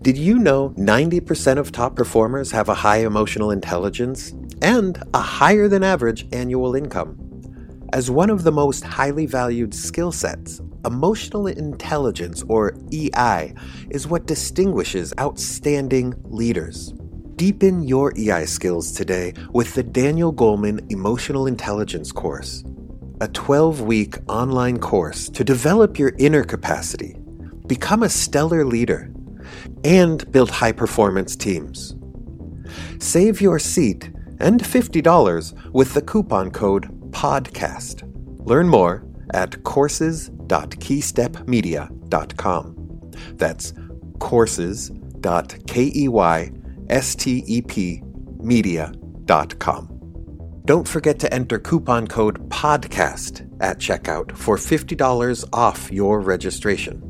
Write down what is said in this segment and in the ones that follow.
Did you know 90% of top performers have a high emotional intelligence and a higher than average annual income? As one of the most highly valued skill sets, emotional intelligence, or EI, is what distinguishes outstanding leaders. Deepen your EI skills today with the Daniel Goleman Emotional Intelligence course, a 12 week online course to develop your inner capacity, become a stellar leader, and build high performance teams. Save your seat and $50 with the coupon code PODCAST. Learn more at courses.keystepmedia.com. That's courses.keystepmedia.com. Don't forget to enter coupon code PODCAST at checkout for $50 off your registration.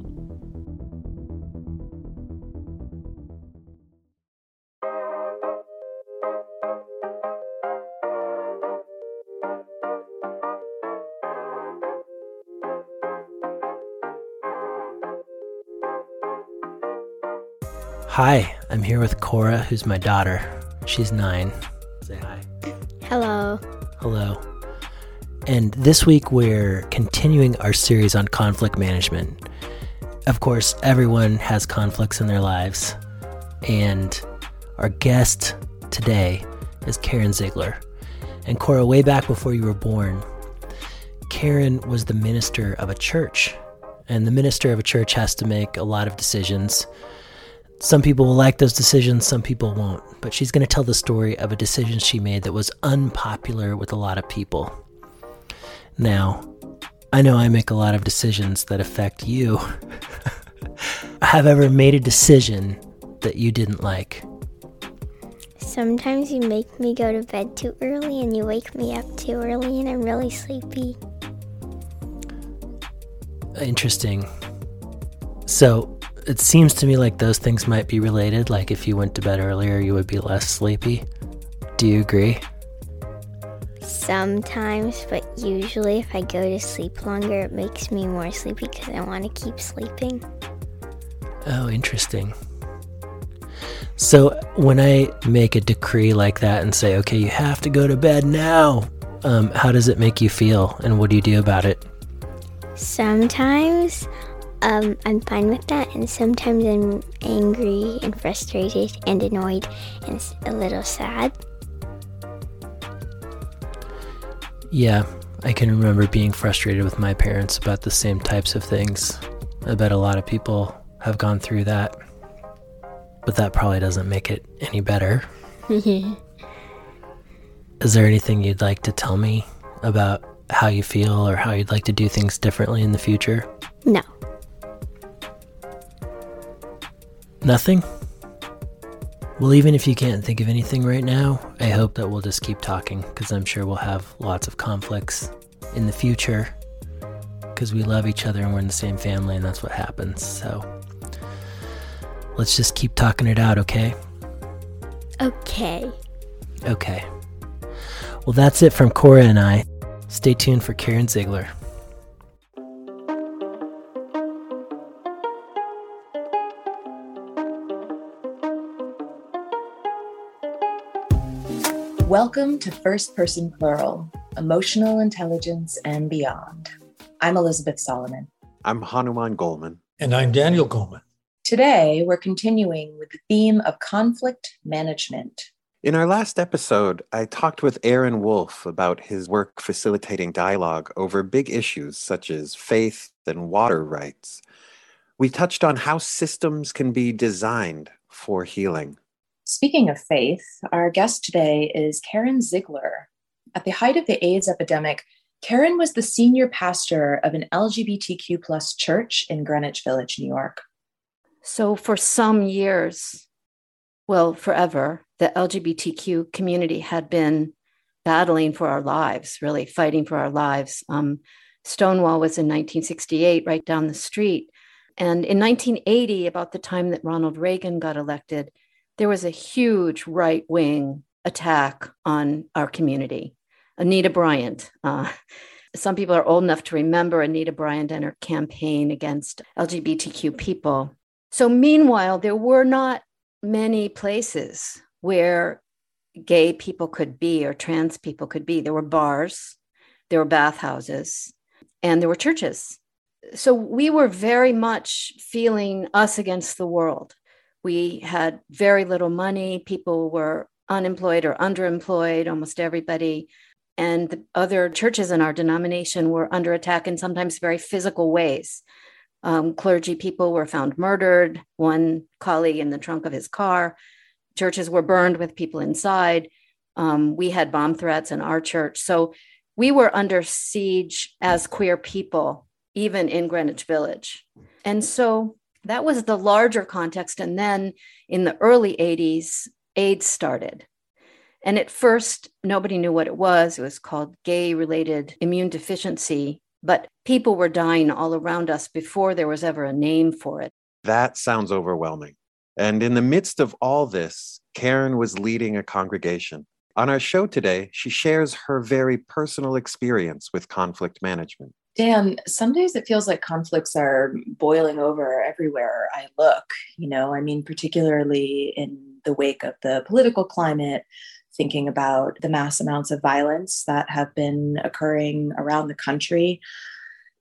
Hi, I'm here with Cora, who's my daughter. She's nine. Say hi. Hello. Hello. And this week we're continuing our series on conflict management. Of course, everyone has conflicts in their lives. And our guest today is Karen Ziegler. And Cora, way back before you were born, Karen was the minister of a church. And the minister of a church has to make a lot of decisions some people will like those decisions, some people won't. But she's going to tell the story of a decision she made that was unpopular with a lot of people. Now, I know I make a lot of decisions that affect you. Have ever made a decision that you didn't like? Sometimes you make me go to bed too early and you wake me up too early and I'm really sleepy. Interesting. So, it seems to me like those things might be related. Like if you went to bed earlier, you would be less sleepy. Do you agree? Sometimes, but usually if I go to sleep longer, it makes me more sleepy because I want to keep sleeping. Oh, interesting. So when I make a decree like that and say, okay, you have to go to bed now, um, how does it make you feel and what do you do about it? Sometimes um, I'm fine with that, and sometimes I'm angry and frustrated and annoyed and a little sad. Yeah, I can remember being frustrated with my parents about the same types of things. I bet a lot of people have gone through that, but that probably doesn't make it any better. Is there anything you'd like to tell me about how you feel or how you'd like to do things differently in the future? No. Nothing? Well, even if you can't think of anything right now, I hope that we'll just keep talking because I'm sure we'll have lots of conflicts in the future because we love each other and we're in the same family and that's what happens. So let's just keep talking it out, okay? Okay. Okay. Well, that's it from Cora and I. Stay tuned for Karen Ziegler. Welcome to First Person Plural Emotional Intelligence and Beyond. I'm Elizabeth Solomon. I'm Hanuman Goleman. And I'm Daniel Goleman. Today, we're continuing with the theme of conflict management. In our last episode, I talked with Aaron Wolf about his work facilitating dialogue over big issues such as faith and water rights. We touched on how systems can be designed for healing. Speaking of faith, our guest today is Karen Ziegler. At the height of the AIDS epidemic, Karen was the senior pastor of an LGBTQ plus church in Greenwich Village, New York. So, for some years, well, forever, the LGBTQ community had been battling for our lives, really fighting for our lives. Um, Stonewall was in 1968, right down the street. And in 1980, about the time that Ronald Reagan got elected, there was a huge right wing attack on our community. Anita Bryant. Uh, some people are old enough to remember Anita Bryant and her campaign against LGBTQ people. So, meanwhile, there were not many places where gay people could be or trans people could be. There were bars, there were bathhouses, and there were churches. So we were very much feeling us against the world. We had very little money. People were unemployed or underemployed, almost everybody. And the other churches in our denomination were under attack in sometimes very physical ways. Um, clergy people were found murdered, one colleague in the trunk of his car. Churches were burned with people inside. Um, we had bomb threats in our church. So we were under siege as queer people, even in Greenwich Village. And so that was the larger context. And then in the early 80s, AIDS started. And at first, nobody knew what it was. It was called gay related immune deficiency, but people were dying all around us before there was ever a name for it. That sounds overwhelming. And in the midst of all this, Karen was leading a congregation. On our show today, she shares her very personal experience with conflict management. Dan, some days it feels like conflicts are boiling over everywhere I look. You know, I mean, particularly in the wake of the political climate, thinking about the mass amounts of violence that have been occurring around the country.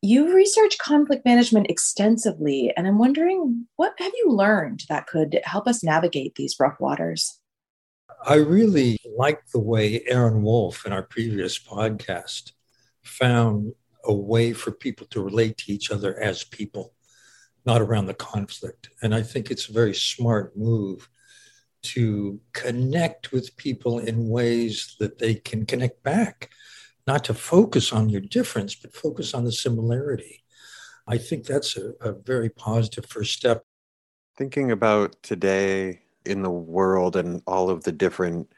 You research conflict management extensively, and I'm wondering what have you learned that could help us navigate these rough waters? I really like the way Aaron Wolf in our previous podcast found a way for people to relate to each other as people, not around the conflict. And I think it's a very smart move to connect with people in ways that they can connect back, not to focus on your difference, but focus on the similarity. I think that's a, a very positive first step. Thinking about today, in the world and all of the different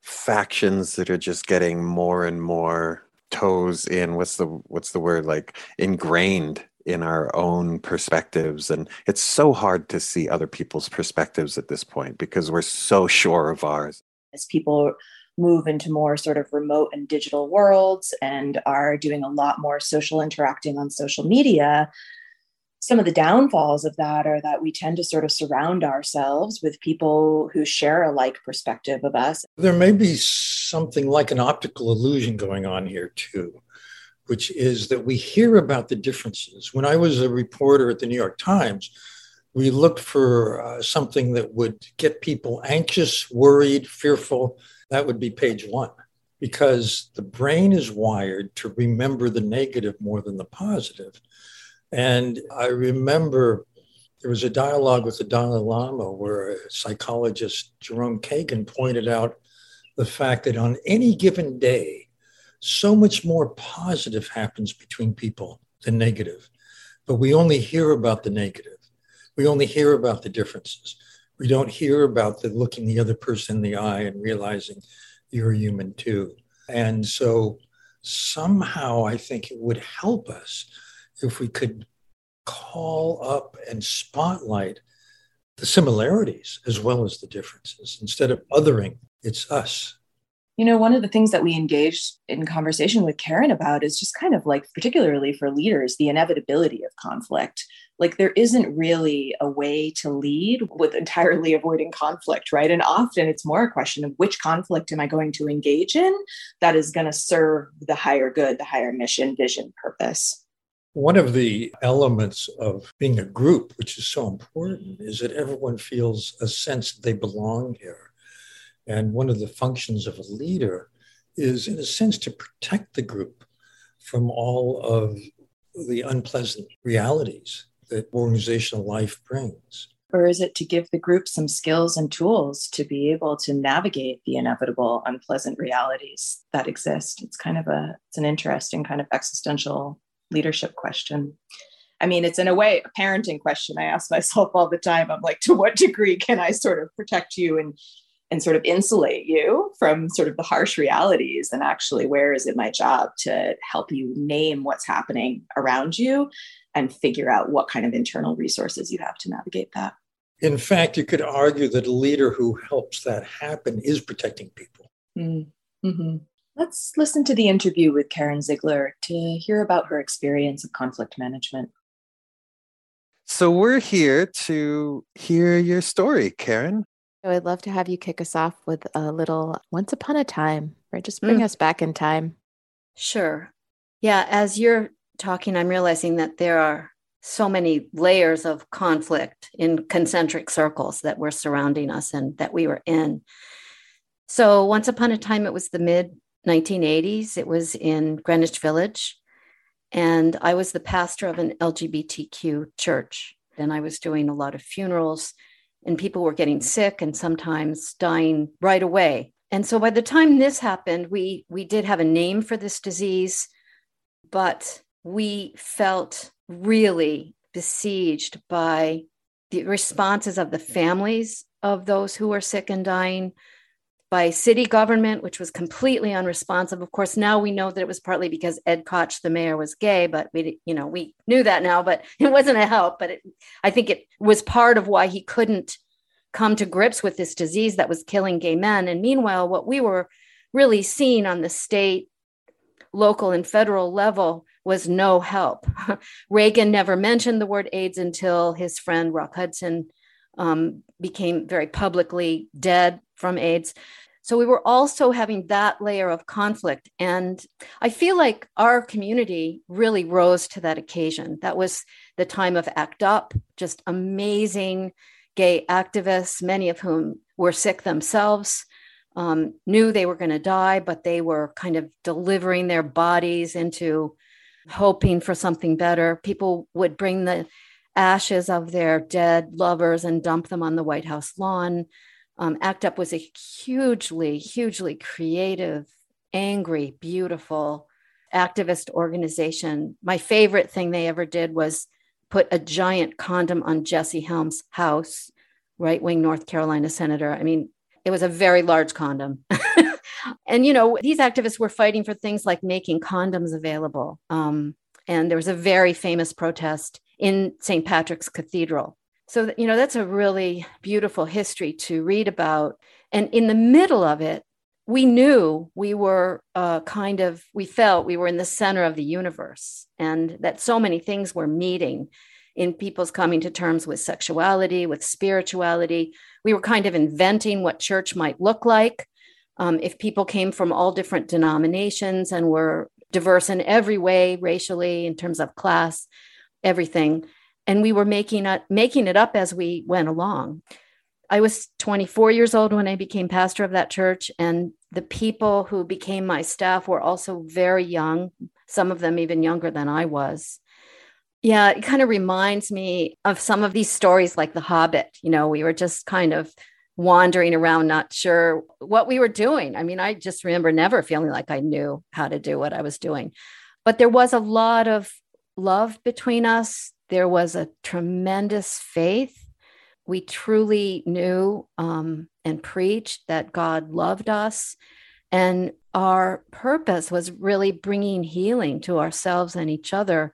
factions that are just getting more and more toes in what's the what's the word like ingrained in our own perspectives. And it's so hard to see other people's perspectives at this point because we're so sure of ours. As people move into more sort of remote and digital worlds and are doing a lot more social interacting on social media some of the downfalls of that are that we tend to sort of surround ourselves with people who share a like perspective of us. There may be something like an optical illusion going on here, too, which is that we hear about the differences. When I was a reporter at the New York Times, we looked for uh, something that would get people anxious, worried, fearful. That would be page one, because the brain is wired to remember the negative more than the positive. And I remember there was a dialogue with the Dalai Lama where psychologist, Jerome Kagan, pointed out the fact that on any given day, so much more positive happens between people than negative. But we only hear about the negative. We only hear about the differences. We don't hear about the looking the other person in the eye and realizing you're human too. And so somehow I think it would help us if we could call up and spotlight the similarities as well as the differences instead of othering it's us. You know one of the things that we engaged in conversation with karen about is just kind of like particularly for leaders the inevitability of conflict. Like there isn't really a way to lead with entirely avoiding conflict right? And often it's more a question of which conflict am i going to engage in that is going to serve the higher good the higher mission vision purpose one of the elements of being a group, which is so important, is that everyone feels a sense that they belong here. And one of the functions of a leader is, in a sense, to protect the group from all of the unpleasant realities that organizational life brings. Or is it to give the group some skills and tools to be able to navigate the inevitable unpleasant realities that exist? It's kind of a it's an interesting kind of existential leadership question. I mean, it's in a way a parenting question I ask myself all the time. I'm like, to what degree can I sort of protect you and and sort of insulate you from sort of the harsh realities and actually where is it my job to help you name what's happening around you and figure out what kind of internal resources you have to navigate that in fact you could argue that a leader who helps that happen is protecting people mm-hmm. Let's listen to the interview with Karen Ziegler to hear about her experience of conflict management. So we're here to hear your story, Karen. So I would love to have you kick us off with a little once upon a time, right? Just bring mm. us back in time. Sure. Yeah, as you're talking, I'm realizing that there are so many layers of conflict in concentric circles that were surrounding us and that we were in. So, once upon a time, it was the mid 1980s. It was in Greenwich Village. And I was the pastor of an LGBTQ church. And I was doing a lot of funerals, and people were getting sick and sometimes dying right away. And so by the time this happened, we, we did have a name for this disease, but we felt really besieged by the responses of the families of those who were sick and dying, by city government, which was completely unresponsive. Of course, now we know that it was partly because Ed Koch, the mayor, was gay, but we, you know, we knew that now, but it wasn't a help. But it, I think it was part of why he couldn't come to grips with this disease that was killing gay men. And meanwhile, what we were really seeing on the state, local, and federal level was no help. Reagan never mentioned the word AIDS until his friend Rock Hudson um, became very publicly dead from AIDS. So we were also having that layer of conflict. And I feel like our community really rose to that occasion. That was the time of ACT UP, just amazing gay activists, many of whom were sick themselves, um, knew they were going to die, but they were kind of delivering their bodies into hoping for something better. People would bring the ashes of their dead lovers and dump them on the White House lawn. Um, ACT UP was a hugely, hugely creative, angry, beautiful activist organization. My favorite thing they ever did was put a giant condom on Jesse Helms' house, right wing North Carolina senator. I mean, it was a very large condom. and, you know, these activists were fighting for things like making condoms available. Um, and there was a very famous protest in St. Patrick's Cathedral so, you know, that's a really beautiful history to read about. And in the middle of it, we knew we were uh, kind of, we felt we were in the center of the universe and that so many things were meeting in people's coming to terms with sexuality, with spirituality. We were kind of inventing what church might look like. Um, if people came from all different denominations and were diverse in every way, racially, in terms of class, everything and we were making it making it up as we went along. I was 24 years old when i became pastor of that church and the people who became my staff were also very young some of them even younger than i was. Yeah it kind of reminds me of some of these stories like the hobbit you know we were just kind of wandering around not sure what we were doing. I mean i just remember never feeling like i knew how to do what i was doing. But there was a lot of love between us there was a tremendous faith. We truly knew um, and preached that God loved us. And our purpose was really bringing healing to ourselves and each other.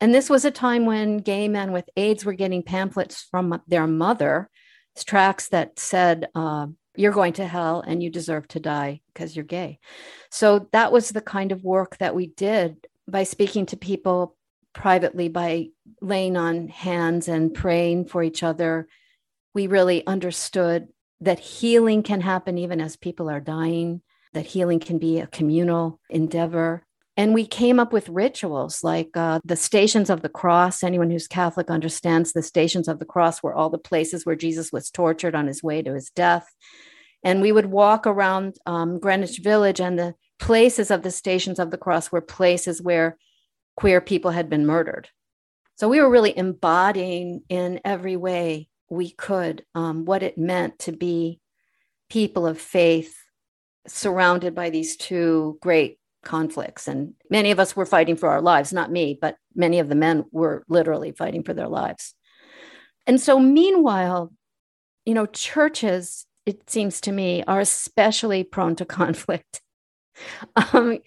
And this was a time when gay men with AIDS were getting pamphlets from their mother, tracts that said, uh, You're going to hell and you deserve to die because you're gay. So that was the kind of work that we did by speaking to people privately by laying on hands and praying for each other, we really understood that healing can happen even as people are dying, that healing can be a communal endeavor. And we came up with rituals like uh, the Stations of the Cross. Anyone who's Catholic understands the Stations of the Cross were all the places where Jesus was tortured on his way to his death. And we would walk around um, Greenwich Village, and the places of the Stations of the Cross were places where queer people had been murdered. So we were really embodying in every way we could um, what it meant to be people of faith surrounded by these two great conflicts. And many of us were fighting for our lives, not me, but many of the men were literally fighting for their lives. And so, meanwhile, you know, churches, it seems to me, are especially prone to conflict. Um,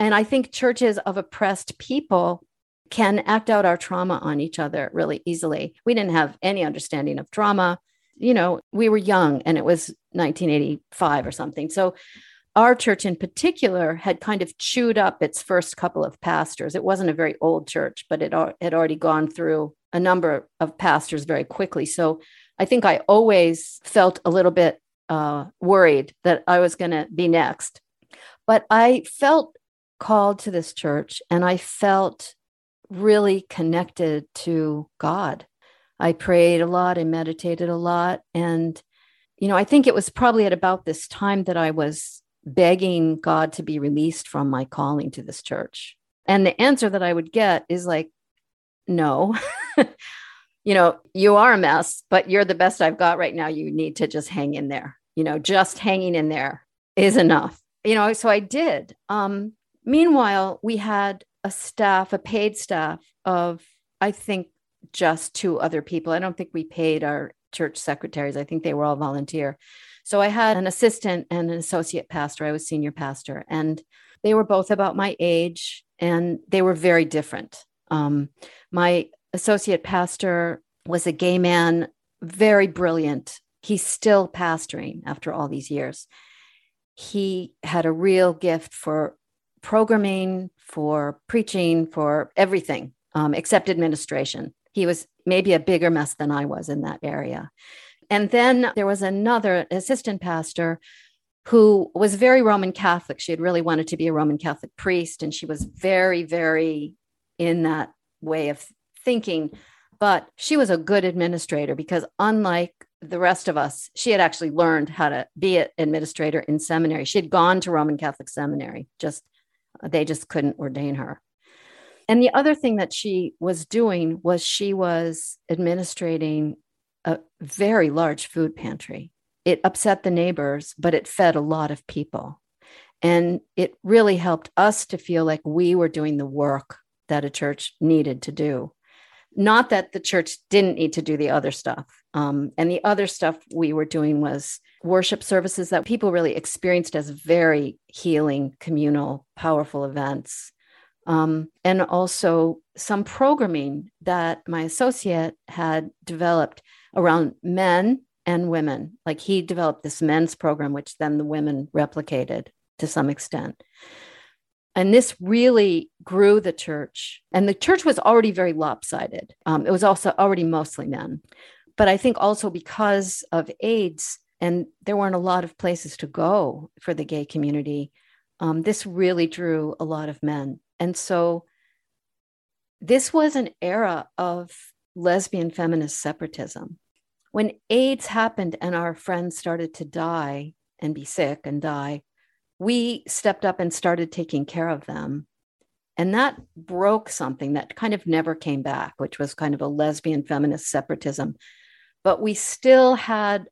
and I think churches of oppressed people can act out our trauma on each other really easily. We didn't have any understanding of trauma. You know, we were young and it was 1985 or something. So our church in particular had kind of chewed up its first couple of pastors. It wasn't a very old church, but it had already gone through a number of pastors very quickly. So I think I always felt a little bit uh, worried that I was going to be next. But I felt called to this church and I felt really connected to God. I prayed a lot, I meditated a lot. And, you know, I think it was probably at about this time that I was begging God to be released from my calling to this church. And the answer that I would get is like, no. you know, you are a mess, but you're the best I've got right now. You need to just hang in there. You know, just hanging in there is enough. You know, so I did. Um, meanwhile, we had a staff, a paid staff of, I think, just two other people. I don't think we paid our church secretaries. I think they were all volunteer. So I had an assistant and an associate pastor. I was senior pastor, and they were both about my age, and they were very different. Um, my associate pastor was a gay man, very brilliant. He's still pastoring after all these years. He had a real gift for programming, for preaching, for everything um, except administration. He was maybe a bigger mess than I was in that area. And then there was another assistant pastor who was very Roman Catholic. She had really wanted to be a Roman Catholic priest, and she was very, very in that way of thinking. But she was a good administrator because, unlike the rest of us, she had actually learned how to be an administrator in seminary. She had gone to Roman Catholic seminary, just they just couldn't ordain her. And the other thing that she was doing was she was administrating a very large food pantry. It upset the neighbors, but it fed a lot of people. And it really helped us to feel like we were doing the work that a church needed to do. Not that the church didn't need to do the other stuff. Um, and the other stuff we were doing was worship services that people really experienced as very healing, communal, powerful events. Um, and also some programming that my associate had developed around men and women. Like he developed this men's program, which then the women replicated to some extent. And this really grew the church. And the church was already very lopsided. Um, it was also already mostly men. But I think also because of AIDS, and there weren't a lot of places to go for the gay community, um, this really drew a lot of men. And so this was an era of lesbian feminist separatism when AIDS happened and our friends started to die and be sick and die, we stepped up and started taking care of them. And that broke something that kind of never came back, which was kind of a lesbian feminist separatism. But we still had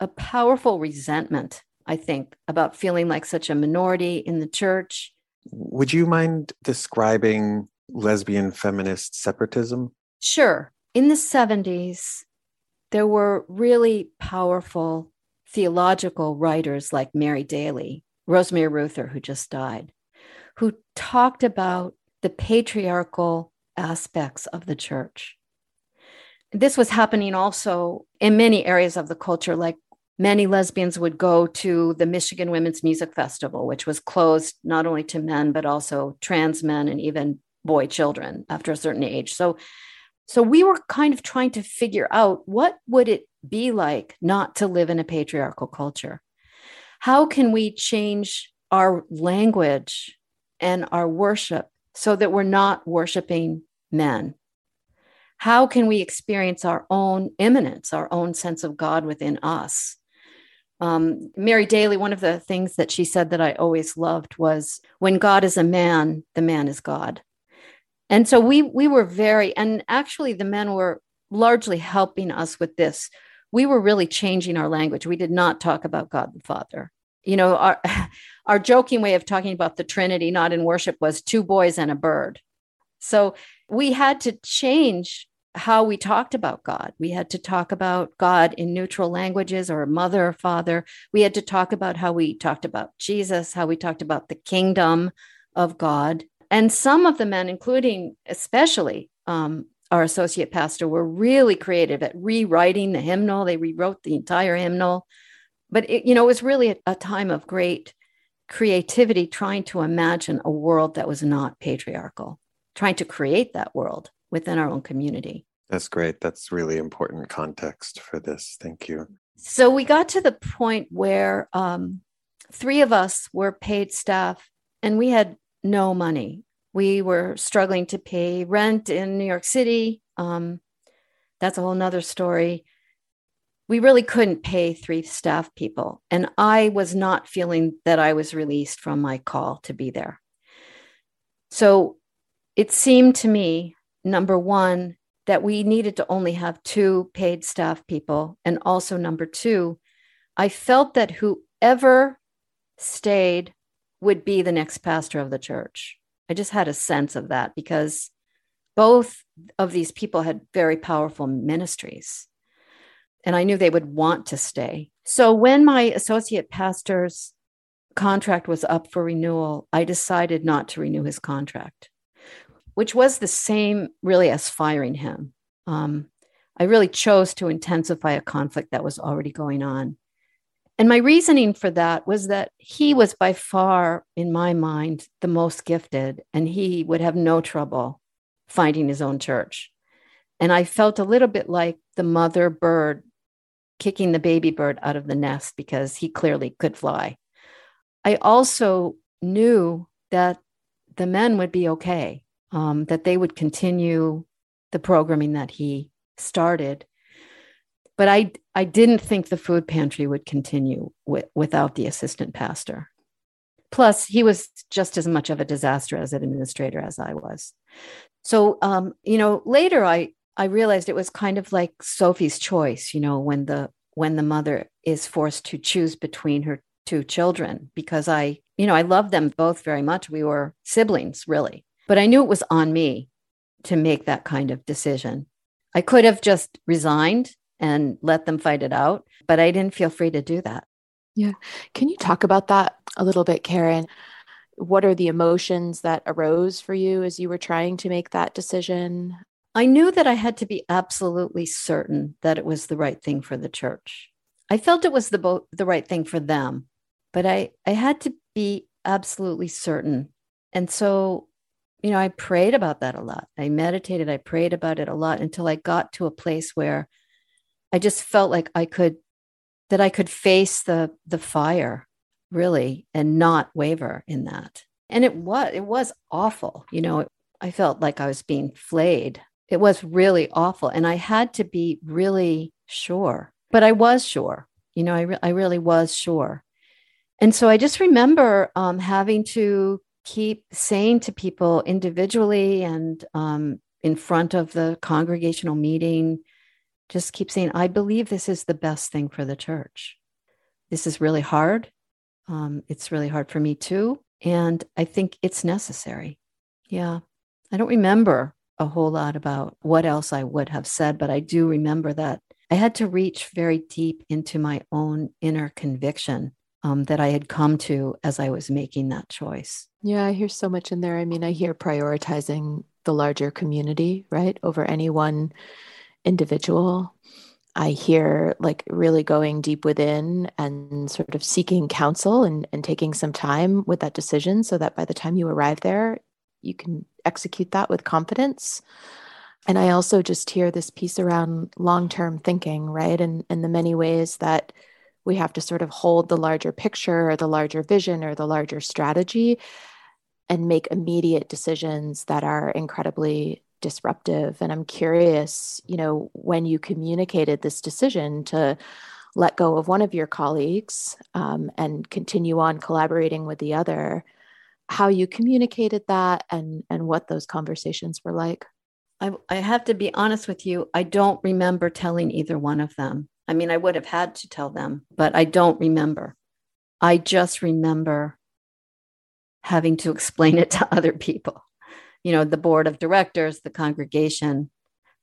a powerful resentment, I think, about feeling like such a minority in the church. Would you mind describing lesbian feminist separatism? Sure. In the 70s, there were really powerful theological writers like Mary Daly, Rosemary Ruether, who just died, who talked about the patriarchal aspects of the church. This was happening also in many areas of the culture, like many lesbians would go to the Michigan Women's Music Festival, which was closed not only to men, but also trans men and even boy children after a certain age. So so we were kind of trying to figure out what would it be like not to live in a patriarchal culture? How can we change our language and our worship so that we're not worshiping men? How can we experience our own immanence, our own sense of God within us? Um, Mary Daly, one of the things that she said that I always loved was when God is a man, the man is God. And so we we were very and actually the men were largely helping us with this. We were really changing our language. We did not talk about god the father. You know our our joking way of talking about the trinity not in worship was two boys and a bird. So we had to change how we talked about god we had to talk about god in neutral languages or mother or father we had to talk about how we talked about jesus how we talked about the kingdom of god and some of the men, including especially um, our associate pastor, were really creative at rewriting the hymnal. They rewrote the entire hymnal. But it, you know, it was really a, a time of great creativity trying to imagine a world that was not patriarchal, trying to create that world within our own community. That's great. That's really important context for this. Thank you. So we got to the point where um, three of us were paid staff and we had no money. We were struggling to pay rent in New York City. Um, that's a whole nother story. We really couldn't pay three staff people. And I was not feeling that I was released from my call to be there. So it seemed to me, number one, that we needed to only have two paid staff people. And also, number two, I felt that whoever stayed would be the next pastor of the church. I just had a sense of that because both of these people had very powerful ministries. And I knew they would want to stay. So when my associate pastor's contract was up for renewal, I decided not to renew his contract, which was the same really as firing him. Um, I really chose to intensify a conflict that was already going on. And my reasoning for that was that he was by far, in my mind, the most gifted, and he would have no trouble finding his own church. And I felt a little bit like the mother bird kicking the baby bird out of the nest because he clearly could fly. I also knew that the men would be okay, um, that they would continue the programming that he started but I I didn't think the food pantry would continue with, without the assistant pastor. Plus, he was just as much of a disaster as an administrator as I was. So, um, you know, later I I realized it was kind of like Sophie's choice. You know, when the when the mother is forced to choose between her two children, because I, you know, I loved them both very much. We were siblings, really, but I knew it was on me to make that kind of decision. I could have just resigned and let them fight it out. But I didn't feel free to do that. Yeah. Can you talk about that a little bit, Karen? What are the emotions that arose for you as you were trying to make that decision? I knew that I had to be absolutely certain that it was the right thing for the church. I felt it was the bo- the right thing for them, but I I had to be absolutely certain. And so, you know, I prayed about that a lot. I meditated, I prayed about it a lot until I got to a place where I just felt like I could that I could face the the fire really and not waver in that. And it was it was awful. You know, I felt like I was being flayed. It was really awful and I had to be really sure. But I was sure. You know, I re- I really was sure. And so I just remember um, having to keep saying to people individually and um, in front of the congregational meeting, just keep saying, I believe this is the best thing for the church. This is really hard. Um, it's really hard for me too. And I think it's necessary. Yeah. I don't remember a whole lot about what else I would have said, but I do remember that I had to reach very deep into my own inner conviction um, that I had come to as I was making that choice. Yeah, I hear so much in there. I mean, I hear prioritizing the larger community, right, over any one individual. I hear like really going deep within and sort of seeking counsel and, and taking some time with that decision so that by the time you arrive there, you can execute that with confidence. And I also just hear this piece around long term thinking, right? And, and the many ways that we have to sort of hold the larger picture or the larger vision or the larger strategy and make immediate decisions that are incredibly disruptive. And I'm curious, you know, when you communicated this decision to let go of one of your colleagues um, and continue on collaborating with the other, how you communicated that and and what those conversations were like. I, I have to be honest with you. I don't remember telling either one of them. I mean, I would have had to tell them, but I don't remember. I just remember having to explain it to other people you know, the board of directors, the congregation.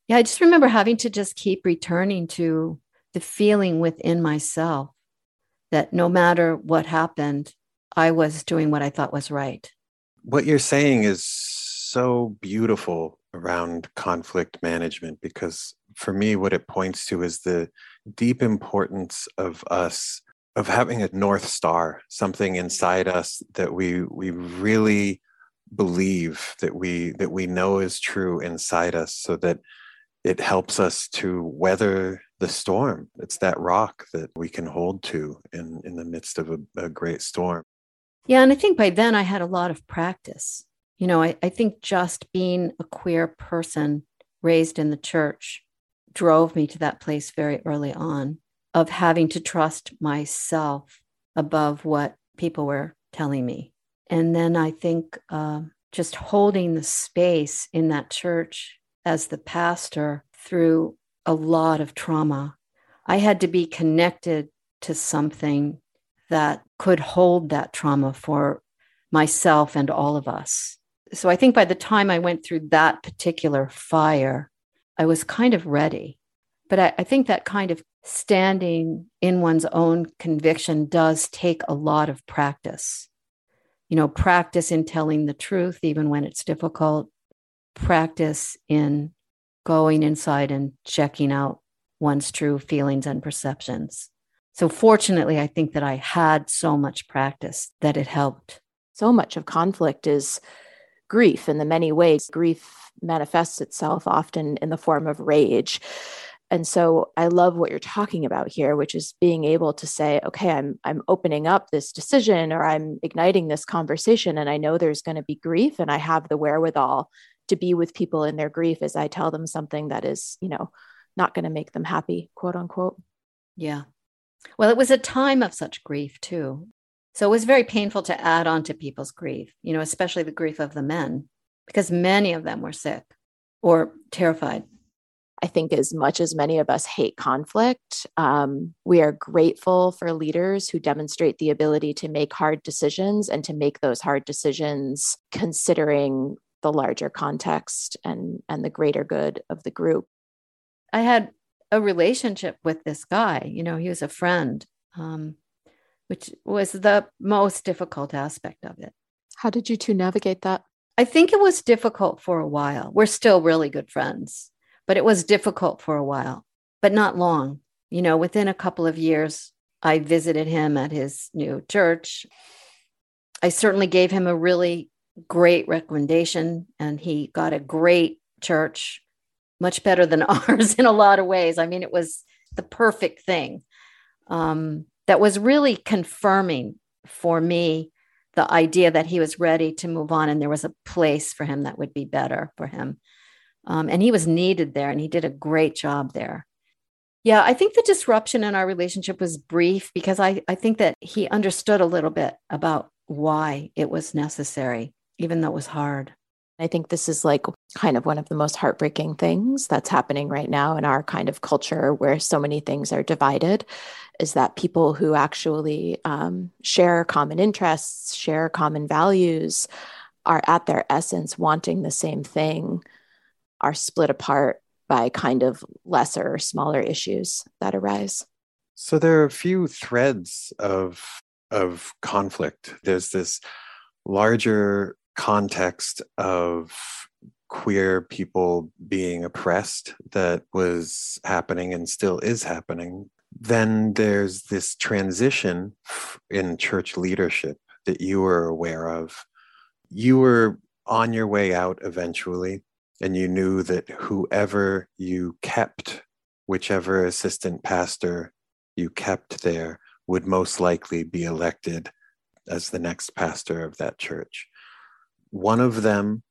Yeah, I just remember having to just keep returning to the feeling within myself that no matter what happened, I was doing what I thought was right. What you're saying is so beautiful around conflict management because for me, what it points to is the deep importance of us of having a north star something inside us that we we really believe that we that we know is true inside us so that it helps us to weather the storm. It's that rock that we can hold to in, in the midst of a, a great storm. Yeah. And I think by then I had a lot of practice. You know, I, I think just being a queer person raised in the church drove me to that place very early on of having to trust myself above what people were telling me. And then I think uh, just holding the space in that church as the pastor through a lot of trauma. I had to be connected to something that could hold that trauma for myself and all of us. So I think by the time I went through that particular fire, I was kind of ready. But I, I think that kind of standing in one's own conviction does take a lot of practice. You know, practice in telling the truth, even when it's difficult, practice in going inside and checking out one's true feelings and perceptions. So, fortunately, I think that I had so much practice that it helped. So much of conflict is grief in the many ways. Grief manifests itself often in the form of rage. And so I love what you're talking about here, which is being able to say, okay, I'm I'm opening up this decision or I'm igniting this conversation and I know there's going to be grief and I have the wherewithal to be with people in their grief as I tell them something that is, you know, not going to make them happy, quote unquote. Yeah. Well, it was a time of such grief too. So it was very painful to add on to people's grief, you know, especially the grief of the men, because many of them were sick or terrified. I think as much as many of us hate conflict, um, we are grateful for leaders who demonstrate the ability to make hard decisions and to make those hard decisions considering the larger context and and the greater good of the group. I had a relationship with this guy you know he was a friend um, which was the most difficult aspect of it. How did you two navigate that i think it was difficult for a while. We're still really good friends but it was difficult for a while but not long. You know within a couple of years i visited him at his new church. I certainly gave him a really great recommendation and he got a great church, much better than ours in a lot of ways. I mean, it was the perfect thing um, that was really confirming for me the idea that he was ready to move on and there was a place for him that would be better for him. Um, and he was needed there and he did a great job there. Yeah, I think the disruption in our relationship was brief because I, I think that he understood a little bit about why it was necessary even though it was hard. I think this is like kind of one of the most heartbreaking things that's happening right now in our kind of culture where so many things are divided is that people who actually um, share common interests, share common values, are at their essence wanting the same thing, are split apart by kind of lesser, smaller issues that arise. So there are a few threads of of conflict. There's this larger context of queer people being oppressed that was happening and still is happening, then there's this transition in church leadership that you were aware of. You were on your way out eventually, and you knew that whoever you kept, whichever assistant pastor you kept there, would most likely be elected as the next pastor of that church. One of them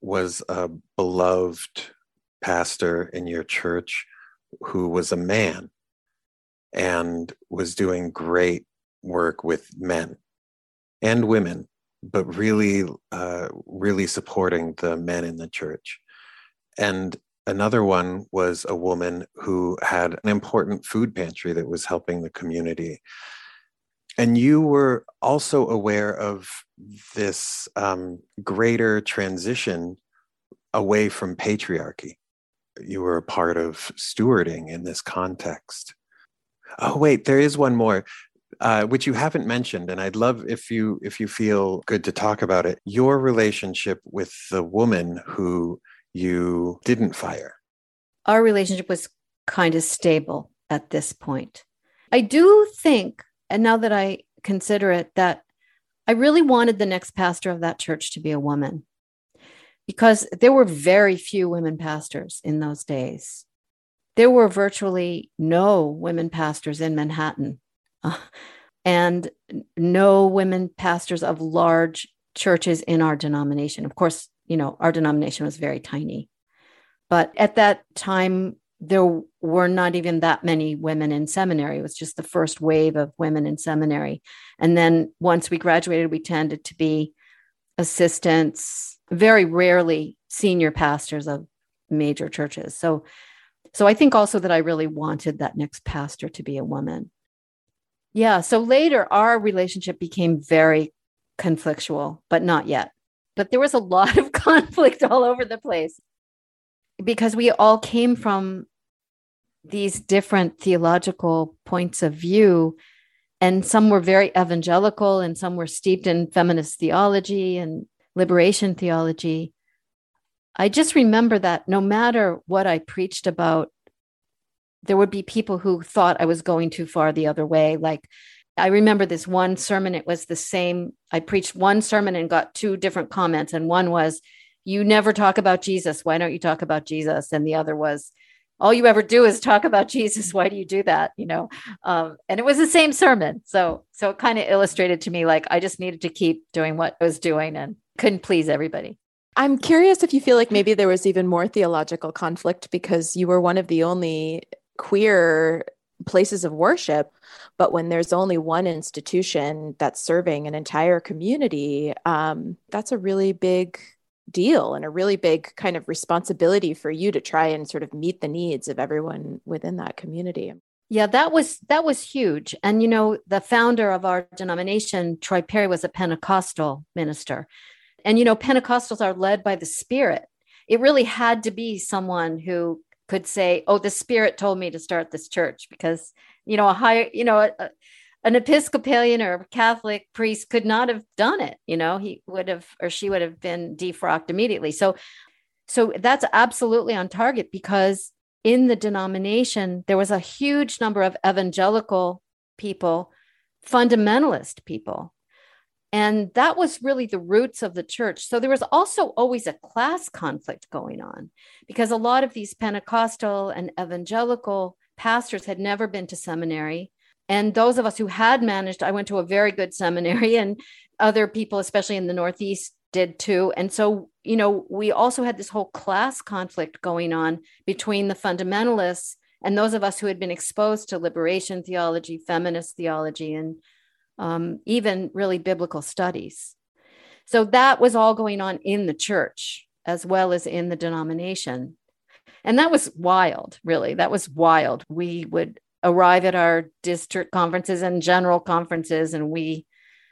was a beloved pastor in your church who was a man and was doing great work with men and women, but really, uh, really supporting the men in the church. And another one was a woman who had an important food pantry that was helping the community and you were also aware of this um, greater transition away from patriarchy. You were a part of stewarding in this context. Oh, wait, there is one more. Uh, which you haven't mentioned, and I'd love if you if you feel good to talk about it. Your relationship with the woman who you didn't fire. Our relationship was kind of stable at this point. I do think and now that I consider it, that I really wanted the next pastor of that church to be a woman because there were very few women pastors in those days. There were virtually no women pastors in Manhattan and no women pastors of large churches in our denomination. Of course, you know, our denomination was very tiny. But at that time, there were not even that many women in seminary. It was just the first wave of women in seminary. And then once we graduated, we tended to be assistants, very rarely senior pastors of major churches. So so I think also that I really wanted that next pastor to be a woman. Yeah, so later our relationship became very conflictual, but not yet. But there was a lot of conflict all over the place because we all came from these different theological points of view and some were very evangelical and some were steeped in feminist theology and liberation theology. I just remember that no matter what i preached about there would be people who thought i was going too far the other way. Like i remember this one sermon it was the same. I preached one sermon and got two different comments and one was you never talk about jesus. Why don't you talk about jesus? And the other was all you ever do is talk about Jesus. Why do you do that? You know, um, and it was the same sermon. So, so it kind of illustrated to me like I just needed to keep doing what I was doing and couldn't please everybody. I'm curious if you feel like maybe there was even more theological conflict because you were one of the only queer places of worship. But when there's only one institution that's serving an entire community, um, that's a really big deal and a really big kind of responsibility for you to try and sort of meet the needs of everyone within that community. Yeah, that was that was huge. And you know, the founder of our denomination, Troy Perry, was a Pentecostal minister. And you know, Pentecostals are led by the Spirit. It really had to be someone who could say, "Oh, the Spirit told me to start this church," because you know, a higher, you know, a, an Episcopalian or a Catholic priest could not have done it. You know, he would have or she would have been defrocked immediately. So, so that's absolutely on target because in the denomination there was a huge number of evangelical people, fundamentalist people. And that was really the roots of the church. So there was also always a class conflict going on because a lot of these Pentecostal and evangelical pastors had never been to seminary and those of us who had managed, I went to a very good seminary, and other people, especially in the Northeast, did too. And so, you know, we also had this whole class conflict going on between the fundamentalists and those of us who had been exposed to liberation theology, feminist theology, and um, even really biblical studies. So that was all going on in the church as well as in the denomination. And that was wild, really. That was wild. We would arrive at our district conferences and general conferences and we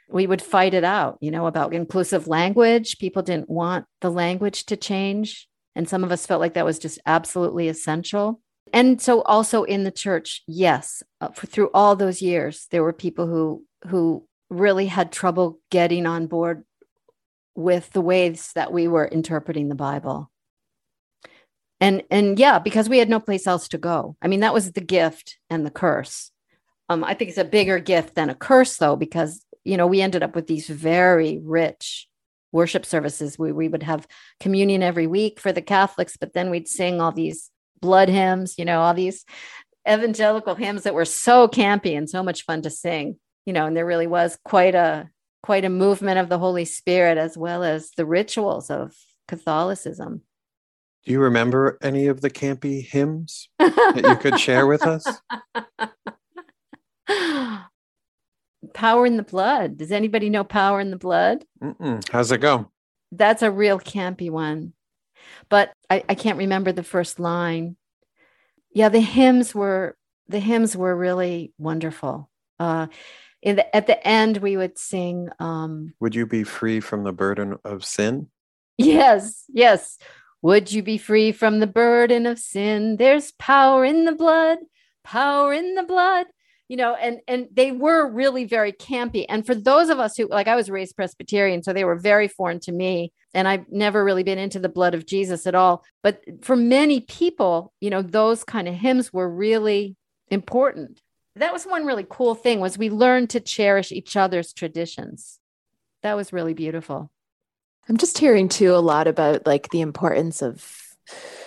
we would fight it out you know about inclusive language. People didn't want the language to change and some of us felt like that was just absolutely essential. And so also in the church yes uh, for, through all those years there were people who who really had trouble getting on board with the ways that we were interpreting the bible and and yeah because we had no place else to go. I mean that was the gift and the curse. Um, i think it's a bigger gift than a curse though because you know we ended up with these very rich worship services. We, we would have communion every week for the catholics but then we'd sing all these blood hymns you know all these evangelical hymns that were so campy and so much fun to sing you know and there really was quite a quite a movement of the holy spirit as well as the rituals of catholicism do you remember any of the campy hymns that you could share with us? Power in the Blood. Does anybody know Power in the Blood? Mm-mm. How's it go? That's a real campy one. But I, I can't remember the first line. Yeah, the hymns were the hymns were really wonderful. Uh, in the, at the end, we would sing. Um, would you be free from the burden of sin? Yes, yes. Would you be free from the burden of sin? There's power in the blood, power in the blood. You know, and and they were really very campy. And for those of us who like I was raised Presbyterian, so they were very foreign to me. And I've never really been into the blood of Jesus at all. But for many people, you know, those kind of hymns were really important. That was one really cool thing was we learned to cherish each other's traditions. That was really beautiful. I'm just hearing too a lot about like the importance of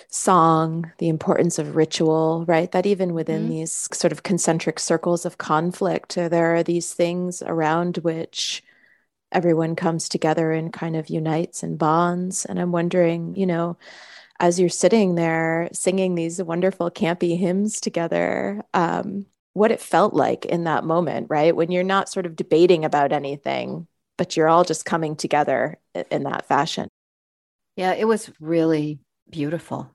song, the importance of ritual, right? That even within mm-hmm. these sort of concentric circles of conflict, uh, there are these things around which everyone comes together and kind of unites and bonds. And I'm wondering, you know, as you're sitting there singing these wonderful campy hymns together, um, what it felt like in that moment, right? When you're not sort of debating about anything, but you're all just coming together in that fashion. Yeah, it was really beautiful.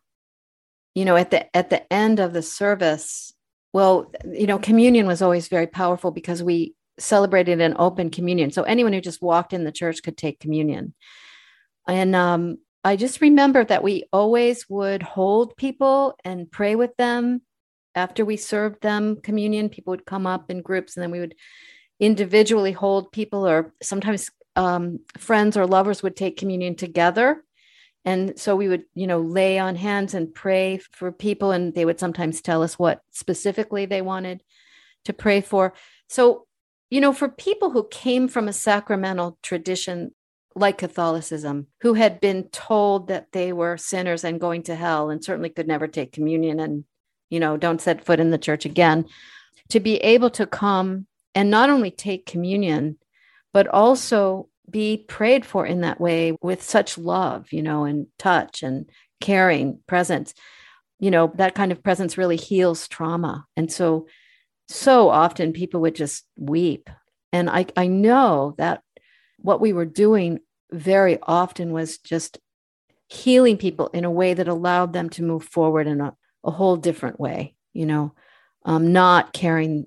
You know, at the at the end of the service, well, you know, communion was always very powerful because we celebrated an open communion. So anyone who just walked in the church could take communion. And um, I just remember that we always would hold people and pray with them after we served them communion. People would come up in groups and then we would individually hold people, or sometimes um, friends or lovers would take communion together. And so we would, you know, lay on hands and pray for people, and they would sometimes tell us what specifically they wanted to pray for. So, you know, for people who came from a sacramental tradition like Catholicism, who had been told that they were sinners and going to hell and certainly could never take communion and, you know, don't set foot in the church again, to be able to come and not only take communion, but also be prayed for in that way with such love, you know, and touch and caring presence. You know, that kind of presence really heals trauma. And so, so often people would just weep. And I, I know that what we were doing very often was just healing people in a way that allowed them to move forward in a, a whole different way, you know, um, not carrying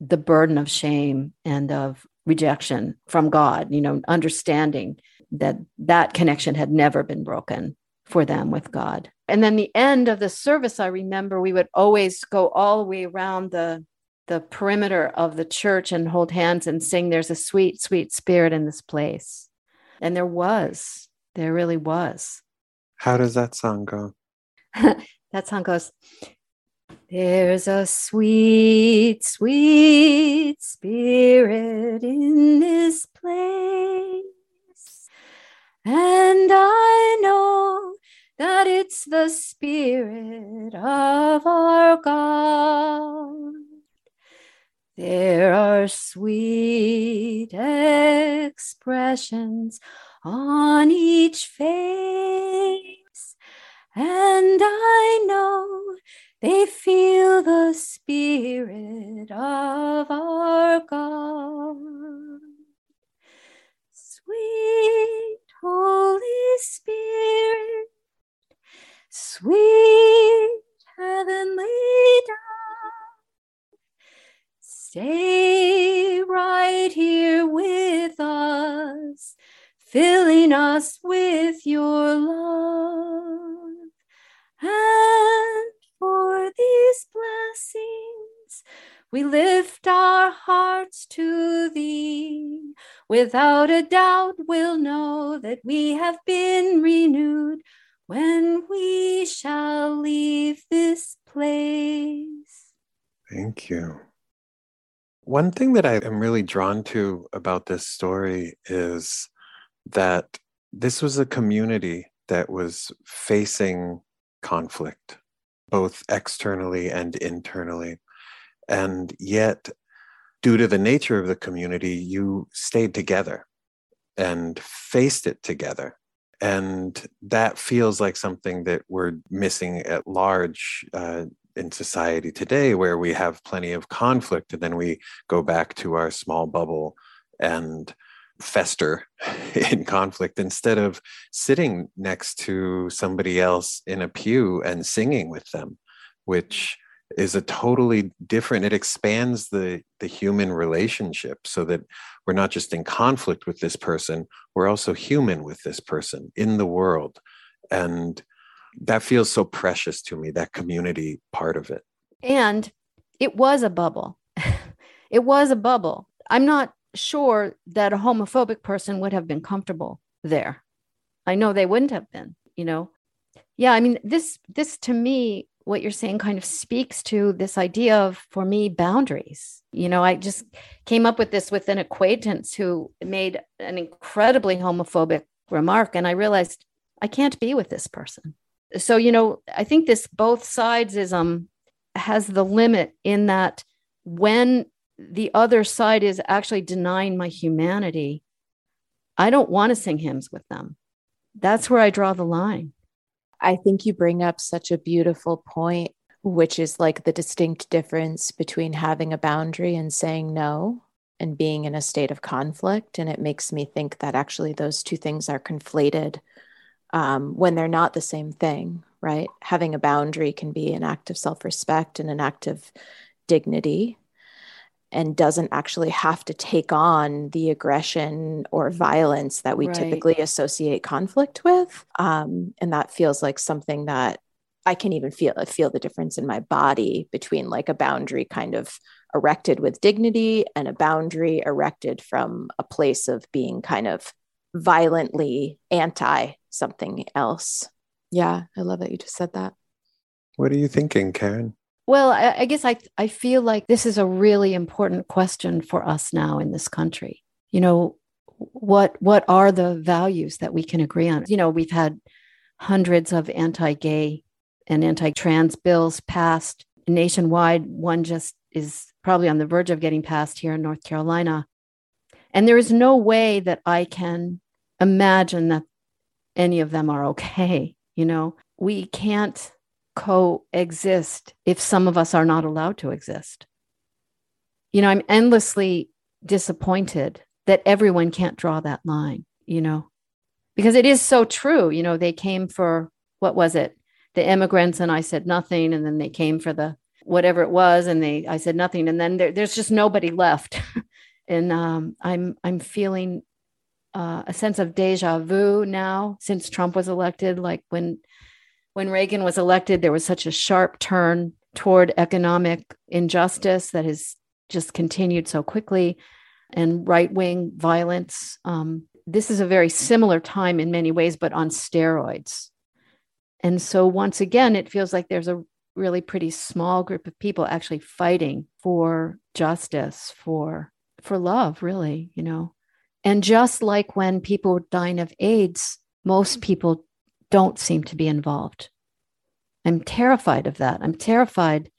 the burden of shame and of rejection from God, you know, understanding that that connection had never been broken for them with God. And then the end of the service, I remember we would always go all the way around the the perimeter of the church and hold hands and sing, There's a sweet, sweet spirit in this place. And there was, there really was. How does that song go? that song goes, There's a sweet, sweet spirit in this place. And I know that it's the spirit of our God. There are sweet expressions on each face, and I know they feel the spirit of our God. Sweet we lift our hearts to thee. Without a doubt, we'll know that we have been renewed when we shall leave this place. Thank you. One thing that I am really drawn to about this story is that this was a community that was facing conflict, both externally and internally. And yet, due to the nature of the community, you stayed together and faced it together. And that feels like something that we're missing at large uh, in society today where we have plenty of conflict and then we go back to our small bubble and fester in conflict instead of sitting next to somebody else in a pew and singing with them which is a totally different it expands the the human relationship so that we're not just in conflict with this person we're also human with this person in the world. And that feels so precious to me that community part of it. And it was a bubble. It was a bubble. I'm not sure that a homophobic person would have been comfortable there. I know they wouldn't have been you know? Yeah i mean this this to me what you're saying kind of speaks to this idea of for me boundaries you know i just came up with this with an acquaintance who made an incredibly homophobic remark and I realized I can't be with this person. So, you know, I think this both sides is um has the limit in that when the other side is actually denying my humanity, I don't want to sing hymns with them. That's where I draw the line. I think you bring up such a beautiful point, which is like the distinct difference between having a boundary and saying no and being in a state of conflict. And it makes me think that actually those two things are conflated um, when they're not the same thing, right? Having a boundary can be an act of self respect and an act of dignity and doesn't actually have to take on the aggression or violence that we right. typically associate conflict with. Um, and that feels like something that I can even feel feel the difference in my body between like a boundary kind of erected with dignity and a boundary erected from a place of being kind of violently anti something else. Yeah, I love that you just said that. What are you thinking, Karen? Well, I, I guess I, I feel like this is a really important question for us now in this country. You know, what what are the values that we can agree on? You know, we've had hundreds of anti-gay and anti-trans bills passed nationwide. One just is probably on the verge of getting passed here in North Carolina. And there is no way that I can imagine that any of them are okay. You know, we can't coexist if some of us are not allowed to exist. You know, I'm endlessly disappointed that everyone can't draw that line, you know, because it is so true. You know, they came for what was it? The immigrants, and I said nothing. And then they came for the whatever it was, and they I said nothing. And then there, there's just nobody left. and um, I'm I'm feeling uh, a sense of deja vu now since Trump was elected. Like when when Reagan was elected, there was such a sharp turn toward economic injustice that has just continued so quickly and right wing violence. Um, this is a very similar time in many ways, but on steroids. And so, once again, it feels like there's a really pretty small group of people actually fighting for justice, for for love, really, you know. And just like when people dying of AIDS, most people don't seem to be involved. I'm terrified of that. I'm terrified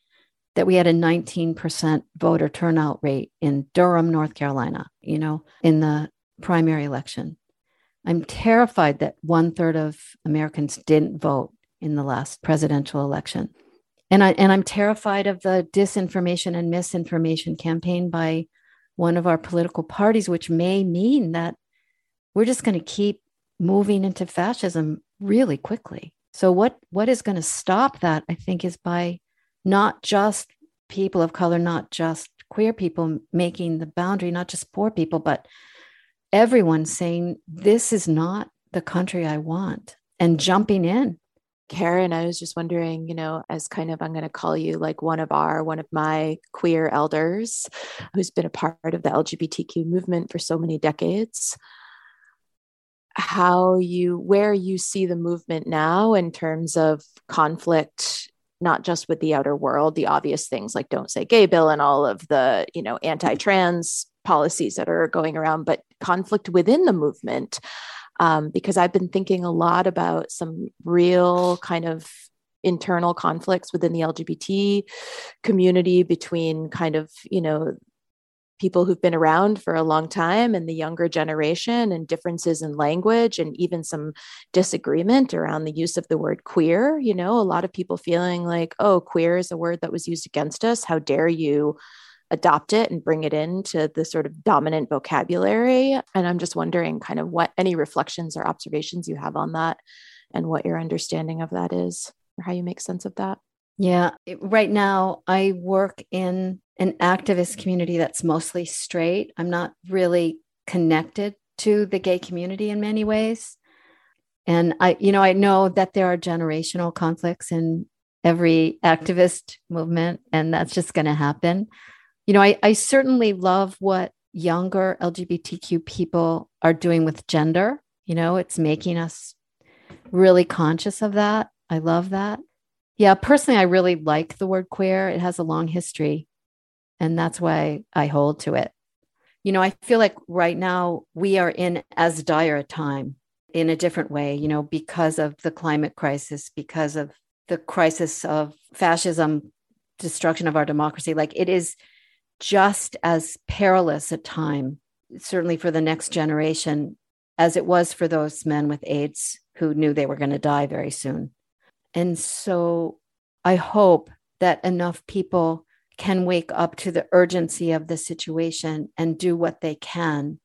that we had a 19% voter turnout rate in Durham, North Carolina, you know, in the primary election. I'm terrified that one third of Americans didn't vote in the last presidential election. And I and I'm terrified of the disinformation and misinformation campaign by one of our political parties, which may mean that we're just going to keep moving into fascism really quickly. So what what is going to stop that I think is by not just people of color, not just queer people making the boundary, not just poor people, but everyone saying this is not the country I want and jumping in. Karen, I was just wondering, you know, as kind of, I'm going to call you like one of our, one of my queer elders who's been a part of the LGBTQ movement for so many decades how you where you see the movement now in terms of conflict not just with the outer world the obvious things like don't say gay bill and all of the you know anti-trans policies that are going around but conflict within the movement. Um, because i've been thinking a lot about some real kind of internal conflicts within the lgbt community between kind of you know people who've been around for a long time and the younger generation and differences in language and even some disagreement around the use of the word queer you know a lot of people feeling like oh queer is a word that was used against us. How dare you adopt it and bring it into the sort of dominant vocabulary? And i'm just wondering kind of what any reflections or observations you have on that and what your understanding of that is or how you make sense of that. Yeah. Right now i work in an activist community that's mostly straight. I'm not really connected to the gay community in many ways. And I, you know, I know that there are generational conflicts in every activist movement, and that's just going to happen. You know, I, I certainly love what younger LGBTQ people are doing with gender. You know, it's making us really conscious of that. I love that. Yeah, personally, I really like the word queer. It has a long history. And that's why I hold to it. You know, I feel like right now we are in as dire a time in a different way, you know, because of the climate crisis, because of the crisis of fascism, destruction of our democracy. Like it is just as perilous a time, certainly for the next generation, as it was for those men with AIDS who knew they were going to die very soon. And so I hope that enough people can wake up to the urgency of the situation and do what they can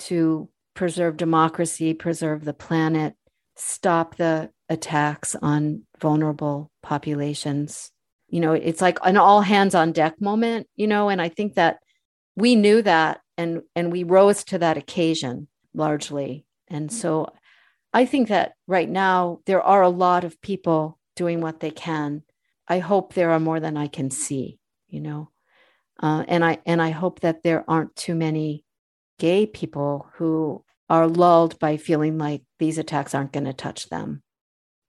to preserve democracy, preserve the planet, stop the attacks on vulnerable populations. You know, it's like an all hands on deck moment, you know, and I think that we knew that and and we rose to that occasion largely. And mm-hmm. so I think that right now there are a lot of people doing what they can. I hope there are more than I can see, you know. Uh, and I and I hope that there aren't too many gay people who are lulled by feeling like these attacks aren't going to touch them.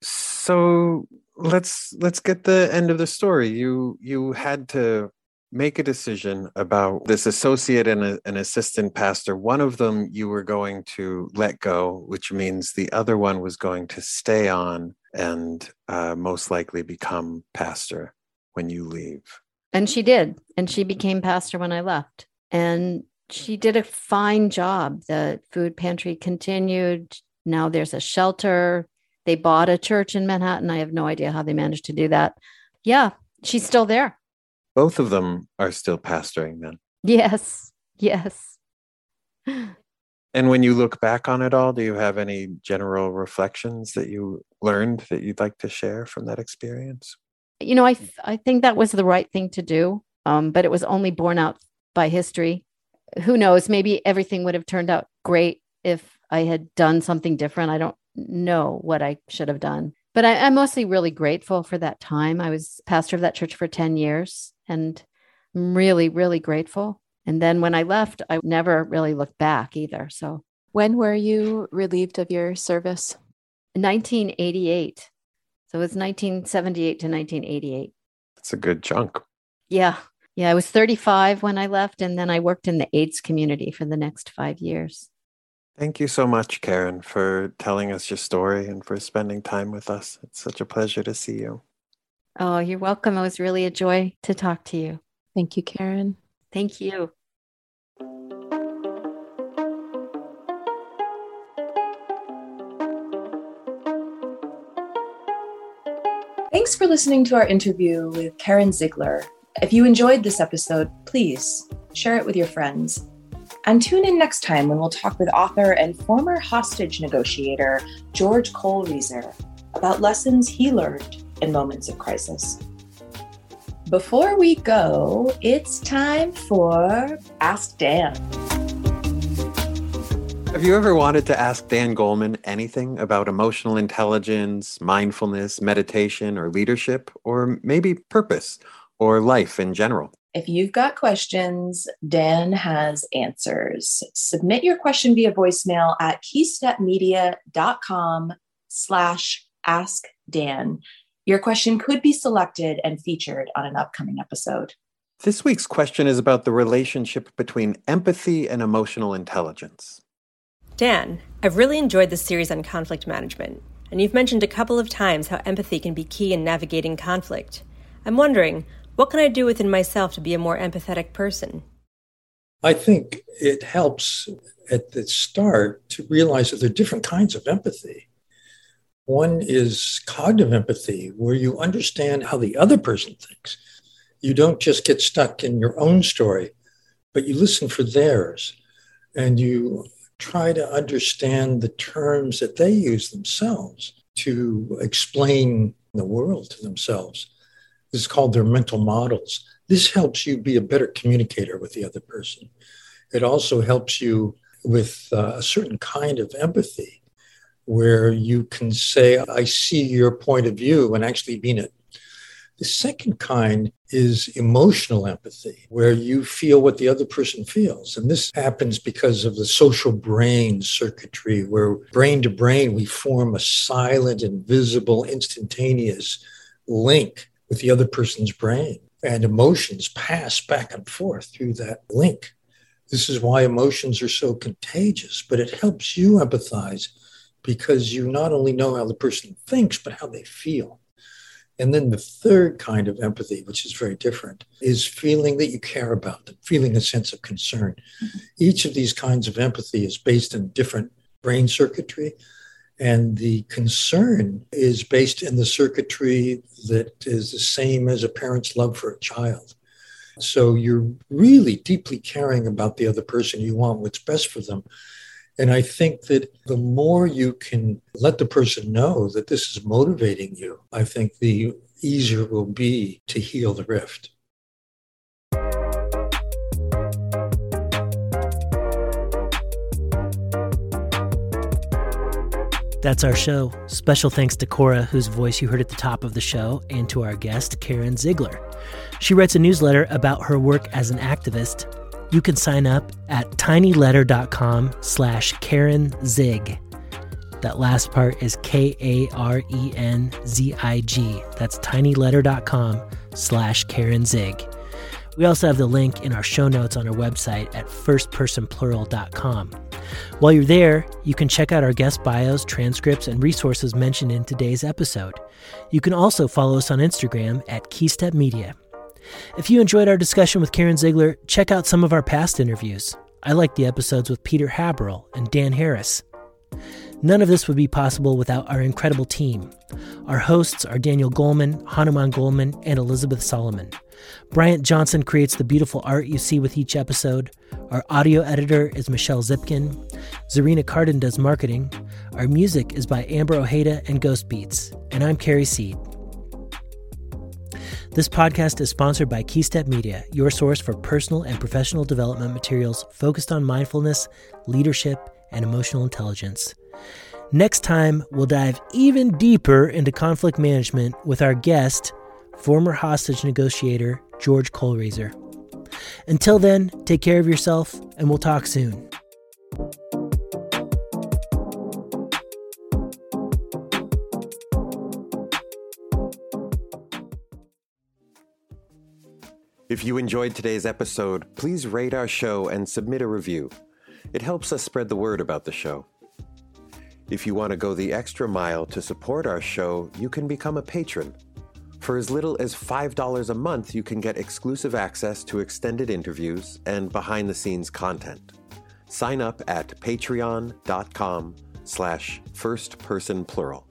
So let's let's get the end of the story. You you had to make a decision about this associate and a, an assistant pastor. One of them you were going to let go, which means the other one was going to stay on and uh, most likely become pastor when you leave. And she did. And she became pastor when I left. And she did a fine job. The food pantry continued. Now there's a shelter. They bought a church in Manhattan. I have no idea how they managed to do that. Yeah, she's still there. Both of them are still pastoring then. Yes, yes. And when you look back on it all, do you have any general reflections that you learned that you'd like to share from that experience? You know, I th- I think that was the right thing to do, um, but it was only borne out by history who knows? Maybe everything would have turned out great if I had done something different. I don't know what I should have done. But I, am mostly really grateful for that time. I was pastor of that church for 10 years and I'm really, really grateful. And then when I left, I never really looked back either. So, when were you relieved of your service? 1988. So it was 1978 to 1988. That's a good chunk. Yeah. Yeah, I was 35 when I left, and then I worked in the AIDS community for the next five years. Thank you so much, Karen, for telling us your story and for spending time with us. It's such a pleasure to see you. Oh, you're welcome. It was really a joy to talk to you. Thank you, Karen. Thank you. Thanks for listening to our interview with Karen Ziegler, if you enjoyed this episode, please share it with your friends. And tune in next time when we'll talk with author and former hostage negotiator George Kohlrieser about lessons he learned in moments of crisis. Before we go, it's time for Ask Dan. Have you ever wanted to ask Dan Goleman anything about emotional intelligence, mindfulness, meditation, or leadership, or maybe purpose? or life in general? If you've got questions, Dan has answers. Submit your question via voicemail at keystepmedia.com slash ask Dan. Your question could be selected and featured on an upcoming episode. This week's question is about the relationship between empathy and emotional intelligence. Dan, I've really enjoyed this series on conflict management, and you've mentioned a couple of times how empathy can be key in navigating conflict. I'm wondering, what can I do within myself to be a more empathetic person? I think it helps at the start to realize that there are different kinds of empathy. One is cognitive empathy, where you understand how the other person thinks. You don't just get stuck in your own story, but you listen for theirs and you try to understand the terms that they use themselves to explain the world to themselves. This is called their mental models. This helps you be a better communicator with the other person. It also helps you with uh, a certain kind of empathy where you can say, I see your point of view and actually mean it. The second kind is emotional empathy, where you feel what the other person feels. And this happens because of the social brain circuitry, where brain to brain, we form a silent, invisible, instantaneous link with the other person's brain. And emotions pass back and forth through that link. This is why emotions are so contagious, but it helps you empathize because you not only know how the person thinks, but how they feel. And then the third kind of empathy, which is very different, is feeling that you care about them, feeling a sense of concern. Mm-hmm. Each of these kinds of empathy is based in different brain circuitry. And the concern is based in the circuitry that is the same as a parent's love for a child. So you're really deeply caring about the other person. You want what's best for them. And I think that the more you can let the person know that this is motivating you, I think the easier it will be to heal the rift. That's our show. Special thanks to Cora, whose voice you heard at the top of the show, and to our guest, Karen Ziegler. She writes a newsletter about her work as an activist. You can sign up at tinyletter.com slash Karen Zig. That last part is K A R E N Z I G. That's tinyletter.com slash Karen Zig. We also have the link in our show notes on our website at firstpersonplural.com. While you're there, you can check out our guest bios, transcripts, and resources mentioned in today's episode. You can also follow us on Instagram at Keystep Media. If you enjoyed our discussion with Karen Ziegler, check out some of our past interviews. I like the episodes with Peter Haberl and Dan Harris. None of this would be possible without our incredible team. Our hosts are Daniel Goleman, Hanuman Goleman, and Elizabeth Solomon. Bryant Johnson creates the beautiful art you see with each episode. Our audio editor is Michelle Zipkin. Zarina Cardin does marketing. Our music is by Amber Ojeda and Ghost Beats. And I'm Carrie Seed. This podcast is sponsored by Keystep Media, your source for personal and professional development materials focused on mindfulness, leadership, and emotional intelligence. Next time, we'll dive even deeper into conflict management with our guest, former hostage negotiator George Kohlrieser. Until then, take care of yourself, and we'll talk soon. If you enjoyed today's episode, please rate our show and submit a review. It helps us spread the word about the show. If you want to go the extra mile to support our show, you can become a patron. For as little as $5 a month, you can get exclusive access to extended interviews and behind-the-scenes content. Sign up at patreon.com slash firstpersonplural.